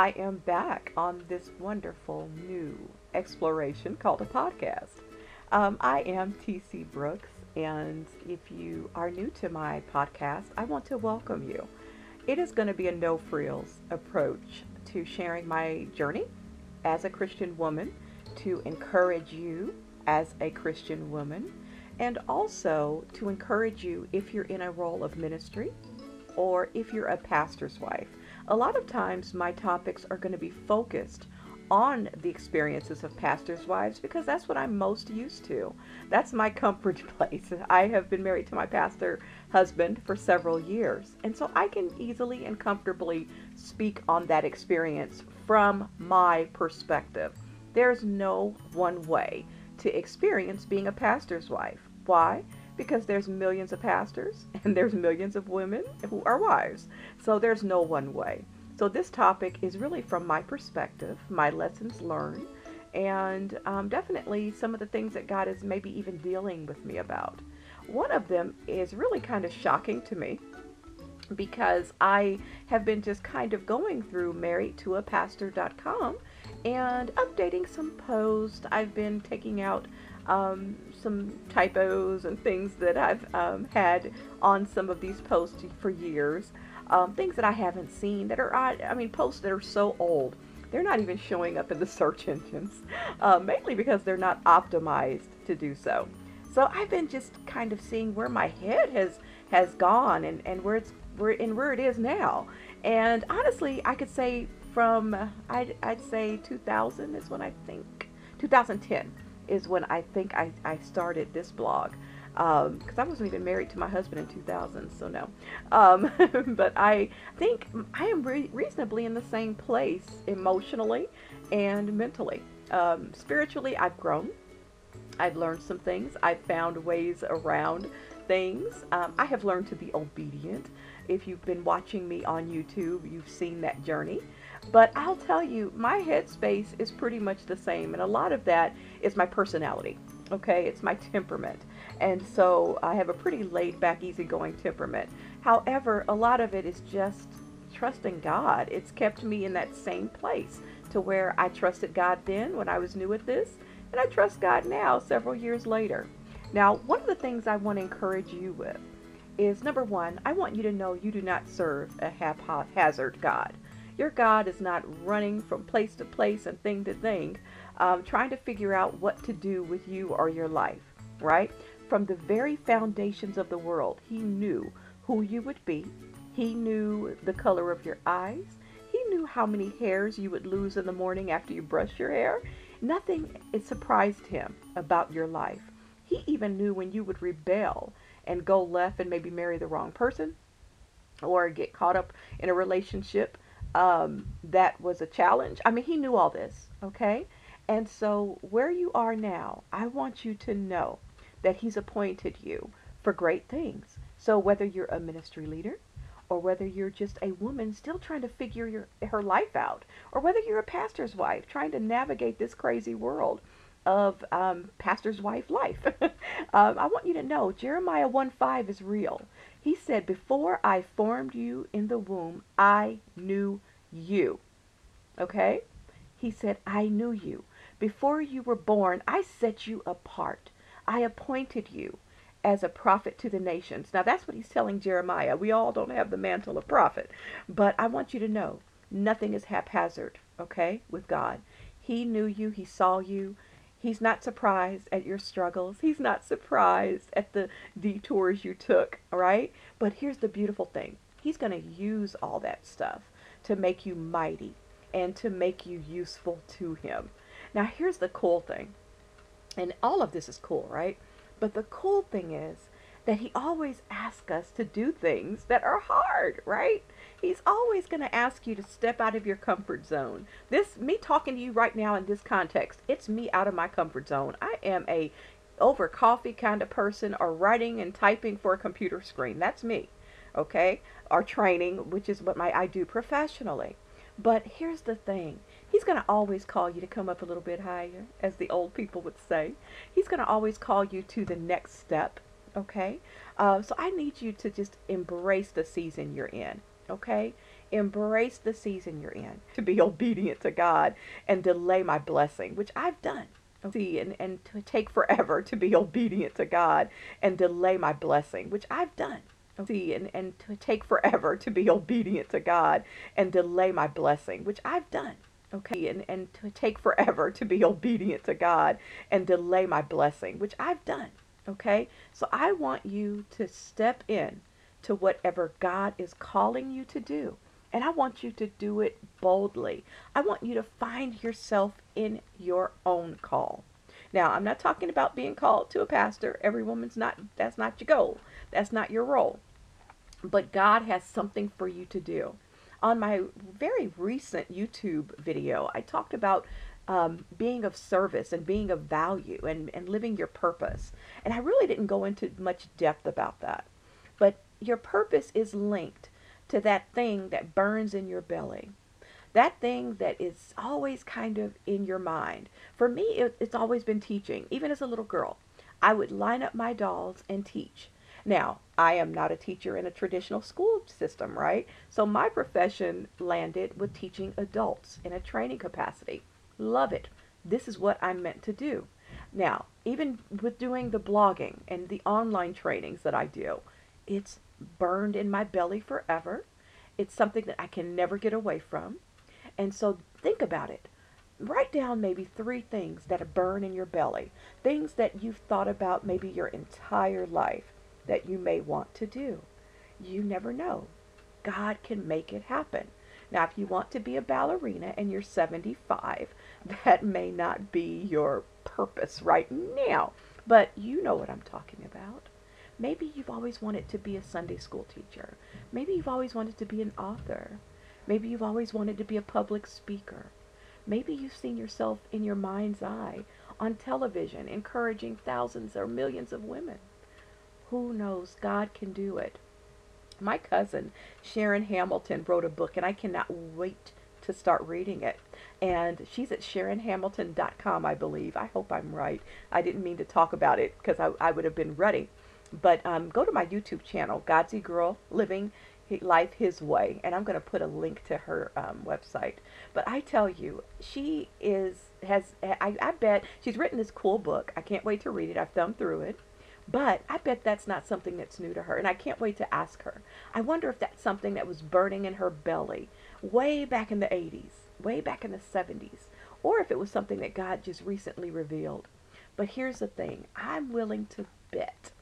I am back on this wonderful new exploration called a podcast. Um, I am TC Brooks, and if you are new to my podcast, I want to welcome you. It is going to be a no frills approach to sharing my journey as a Christian woman, to encourage you as a Christian woman, and also to encourage you if you're in a role of ministry or if you're a pastor's wife. A lot of times, my topics are going to be focused on the experiences of pastors' wives because that's what I'm most used to. That's my comfort place. I have been married to my pastor husband for several years, and so I can easily and comfortably speak on that experience from my perspective. There's no one way to experience being a pastor's wife. Why? Because there's millions of pastors and there's millions of women who are wives. So there's no one way. So this topic is really from my perspective, my lessons learned, and um, definitely some of the things that God is maybe even dealing with me about. One of them is really kind of shocking to me because I have been just kind of going through marriedtoapastor.com and updating some posts. I've been taking out um, some typos and things that I've um, had on some of these posts for years um, things that I haven't seen that are, I mean, posts that are so old. They're not even showing up in the search engines, uh, mainly because they're not optimized to do so. So I've been just kind of seeing where my head has has gone and, and where it's where and where it is now. And honestly, I could say from I'd, I'd say 2000 is when I think 2010 is when I think I, I started this blog because um, I wasn't even married to my husband in 2000, so no. Um, but I think I am re- reasonably in the same place emotionally and mentally. Um, spiritually, I've grown. I've learned some things. I've found ways around things. Um, I have learned to be obedient. If you've been watching me on YouTube, you've seen that journey. But I'll tell you, my headspace is pretty much the same, and a lot of that is my personality. Okay, it's my temperament. And so I have a pretty laid back, easygoing temperament. However, a lot of it is just trusting God. It's kept me in that same place to where I trusted God then when I was new at this, and I trust God now several years later. Now, one of the things I want to encourage you with is number one, I want you to know you do not serve a haphazard God. Your God is not running from place to place and thing to thing, um, trying to figure out what to do with you or your life, right? From the very foundations of the world, He knew who you would be. He knew the color of your eyes. He knew how many hairs you would lose in the morning after you brush your hair. Nothing it surprised him about your life. He even knew when you would rebel and go left and maybe marry the wrong person or get caught up in a relationship um, that was a challenge. I mean, he knew all this, okay? And so, where you are now, I want you to know that He's appointed you for great things. So whether you're a ministry leader, or whether you're just a woman still trying to figure your, her life out, or whether you're a pastor's wife trying to navigate this crazy world of um, pastor's wife life. um, I want you to know Jeremiah 1 5 is real. He said, Before I formed you in the womb, I knew you. Okay? He said, I knew you. Before you were born, I set you apart. I appointed you as a prophet to the nations. Now, that's what he's telling Jeremiah. We all don't have the mantle of prophet, but I want you to know nothing is haphazard, okay, with God. He knew you, He saw you. He's not surprised at your struggles. He's not surprised at the detours you took, all right? But here's the beautiful thing He's going to use all that stuff to make you mighty and to make you useful to Him. Now, here's the cool thing and all of this is cool, right? But the cool thing is that he always asks us to do things that are hard, right? He's always going to ask you to step out of your comfort zone. This me talking to you right now in this context, it's me out of my comfort zone. I am a over coffee kind of person or writing and typing for a computer screen. That's me. Okay? Or training, which is what my I do professionally. But here's the thing. He's going to always call you to come up a little bit higher, as the old people would say. He's going to always call you to the next step, okay? Uh, so I need you to just embrace the season you're in, Okay? Embrace the season you're in to be obedient to God and delay my blessing, which I've done. See, and, and to take forever to be obedient to God and delay my blessing, which I've done. See, and, and to take forever to be obedient to God and delay my blessing, which I've done. Okay, and, and to take forever to be obedient to God and delay my blessing, which I've done. Okay, so I want you to step in to whatever God is calling you to do. And I want you to do it boldly. I want you to find yourself in your own call. Now, I'm not talking about being called to a pastor. Every woman's not, that's not your goal. That's not your role. But God has something for you to do. On my very recent YouTube video, I talked about um, being of service and being of value and, and living your purpose. And I really didn't go into much depth about that. But your purpose is linked to that thing that burns in your belly. That thing that is always kind of in your mind. For me, it, it's always been teaching. Even as a little girl, I would line up my dolls and teach. Now, I am not a teacher in a traditional school system, right? So my profession landed with teaching adults in a training capacity. Love it. This is what I'm meant to do. Now, even with doing the blogging and the online trainings that I do, it's burned in my belly forever. It's something that I can never get away from. And so think about it. Write down maybe three things that burn in your belly, things that you've thought about maybe your entire life that you may want to do. You never know. God can make it happen. Now, if you want to be a ballerina and you're 75, that may not be your purpose right now, but you know what I'm talking about. Maybe you've always wanted to be a Sunday school teacher. Maybe you've always wanted to be an author. Maybe you've always wanted to be a public speaker. Maybe you've seen yourself in your mind's eye on television encouraging thousands or millions of women. Who knows? God can do it. My cousin, Sharon Hamilton, wrote a book, and I cannot wait to start reading it. And she's at SharonHamilton.com, I believe. I hope I'm right. I didn't mean to talk about it because I, I would have been ready. But um, go to my YouTube channel, Godsy Girl Living Life His Way, and I'm going to put a link to her um, website. But I tell you, she is has I, I bet she's written this cool book. I can't wait to read it. I've thumbed through it. But I bet that's not something that's new to her, and I can't wait to ask her. I wonder if that's something that was burning in her belly way back in the 80s, way back in the 70s, or if it was something that God just recently revealed. But here's the thing I'm willing to bet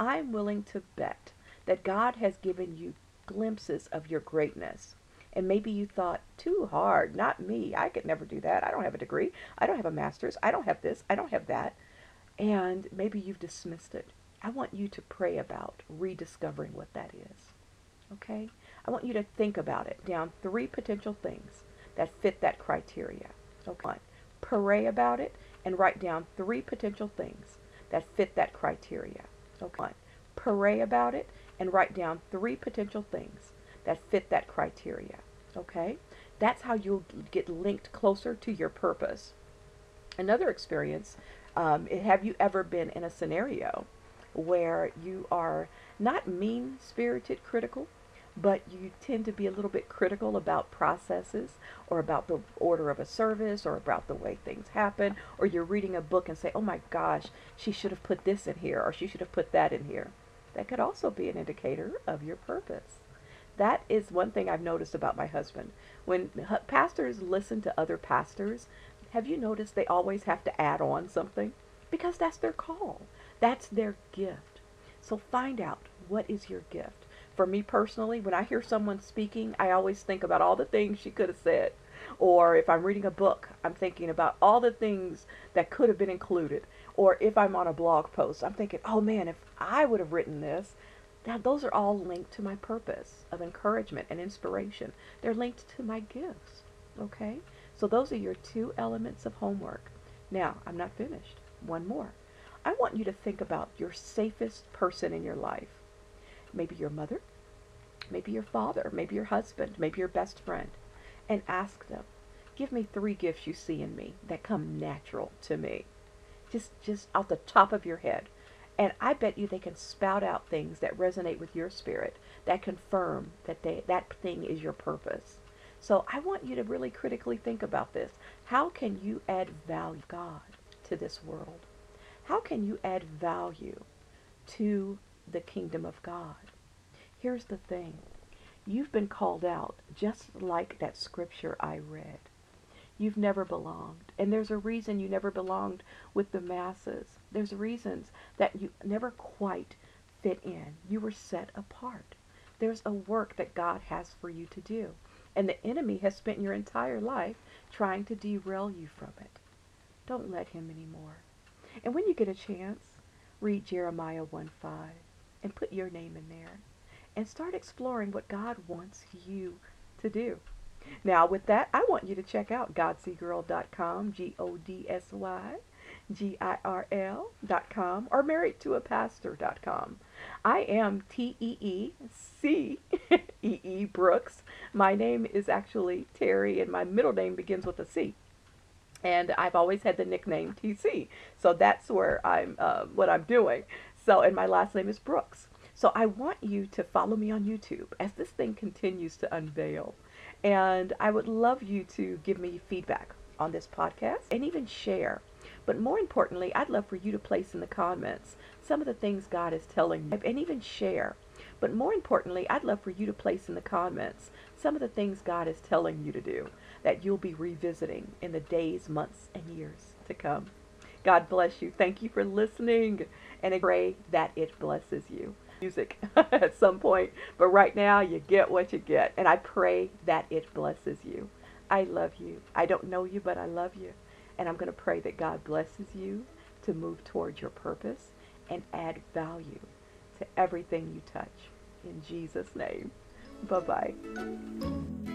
I'm willing to bet that God has given you glimpses of your greatness. And maybe you thought, too hard, not me. I could never do that. I don't have a degree. I don't have a master's. I don't have this. I don't have that. And maybe you've dismissed it. I want you to pray about rediscovering what that is. Okay? I want you to think about it down three potential things that fit that criteria. Okay? Pray about it and write down three potential things that fit that criteria. Okay. Pray about it and write down three potential things that fit that criteria. Okay. That's how you'll get linked closer to your purpose. Another experience, um, have you ever been in a scenario where you are not mean spirited critical, but you tend to be a little bit critical about processes or about the order of a service or about the way things happen, or you're reading a book and say, oh my gosh, she should have put this in here or she should have put that in here. That could also be an indicator of your purpose. That is one thing I've noticed about my husband. When pastors listen to other pastors, have you noticed they always have to add on something? Because that's their call. That's their gift. So find out what is your gift for me personally, when I hear someone speaking, I always think about all the things she could have said. Or if I'm reading a book, I'm thinking about all the things that could have been included. Or if I'm on a blog post, I'm thinking, oh man, if I would have written this, that those are all linked to my purpose of encouragement and inspiration. They're linked to my gifts. Okay? So those are your two elements of homework. Now, I'm not finished. One more. I want you to think about your safest person in your life. Maybe your mother, maybe your father, maybe your husband, maybe your best friend, and ask them, give me three gifts you see in me that come natural to me. Just just out the top of your head. And I bet you they can spout out things that resonate with your spirit that confirm that they, that thing is your purpose. So I want you to really critically think about this. How can you add value, God, to this world? How can you add value to the kingdom of God? Here's the thing. You've been called out just like that scripture I read. You've never belonged. And there's a reason you never belonged with the masses. There's reasons that you never quite fit in. You were set apart. There's a work that God has for you to do. And the enemy has spent your entire life trying to derail you from it. Don't let him anymore. And when you get a chance, read Jeremiah 1 5 and put your name in there and start exploring what God wants you to do. Now, with that, I want you to check out godsygirl.com, G O D S Y G I R com or married to a pastor dot com. I am T E E C E E Brooks. My name is actually Terry, and my middle name begins with a C. And I've always had the nickname TC, so that's where I'm, uh, what I'm doing. So, and my last name is Brooks. So I want you to follow me on YouTube as this thing continues to unveil. And I would love you to give me feedback on this podcast and even share. But more importantly, I'd love for you to place in the comments some of the things God is telling you and even share. But more importantly, I'd love for you to place in the comments some of the things God is telling you to do that you'll be revisiting in the days, months, and years to come. God bless you. Thank you for listening, and I pray that it blesses you music at some point, but right now you get what you get. And I pray that it blesses you. I love you. I don't know you, but I love you. And I'm going to pray that God blesses you to move towards your purpose and add value to everything you touch. In Jesus' name. Bye bye.